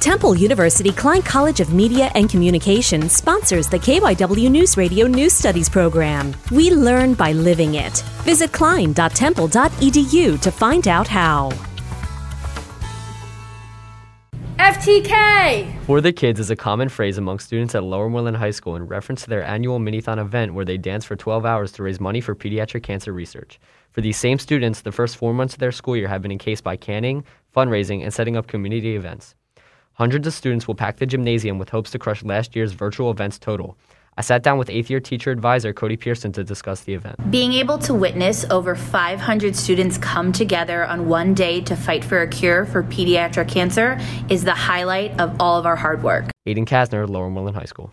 Temple University Klein College of Media and Communication sponsors the KYW News Radio News Studies program. We learn by living it. Visit klein.temple.edu to find out how. FTK! For the Kids is a common phrase among students at Lower Moreland High School in reference to their annual Minithon event where they dance for 12 hours to raise money for pediatric cancer research. For these same students, the first four months of their school year have been encased by canning, fundraising, and setting up community events. Hundreds of students will pack the gymnasium with hopes to crush last year's virtual events total. I sat down with eighth year teacher advisor Cody Pearson to discuss the event. Being able to witness over 500 students come together on one day to fight for a cure for pediatric cancer is the highlight of all of our hard work. Aiden Kasner, Lower Moreland High School.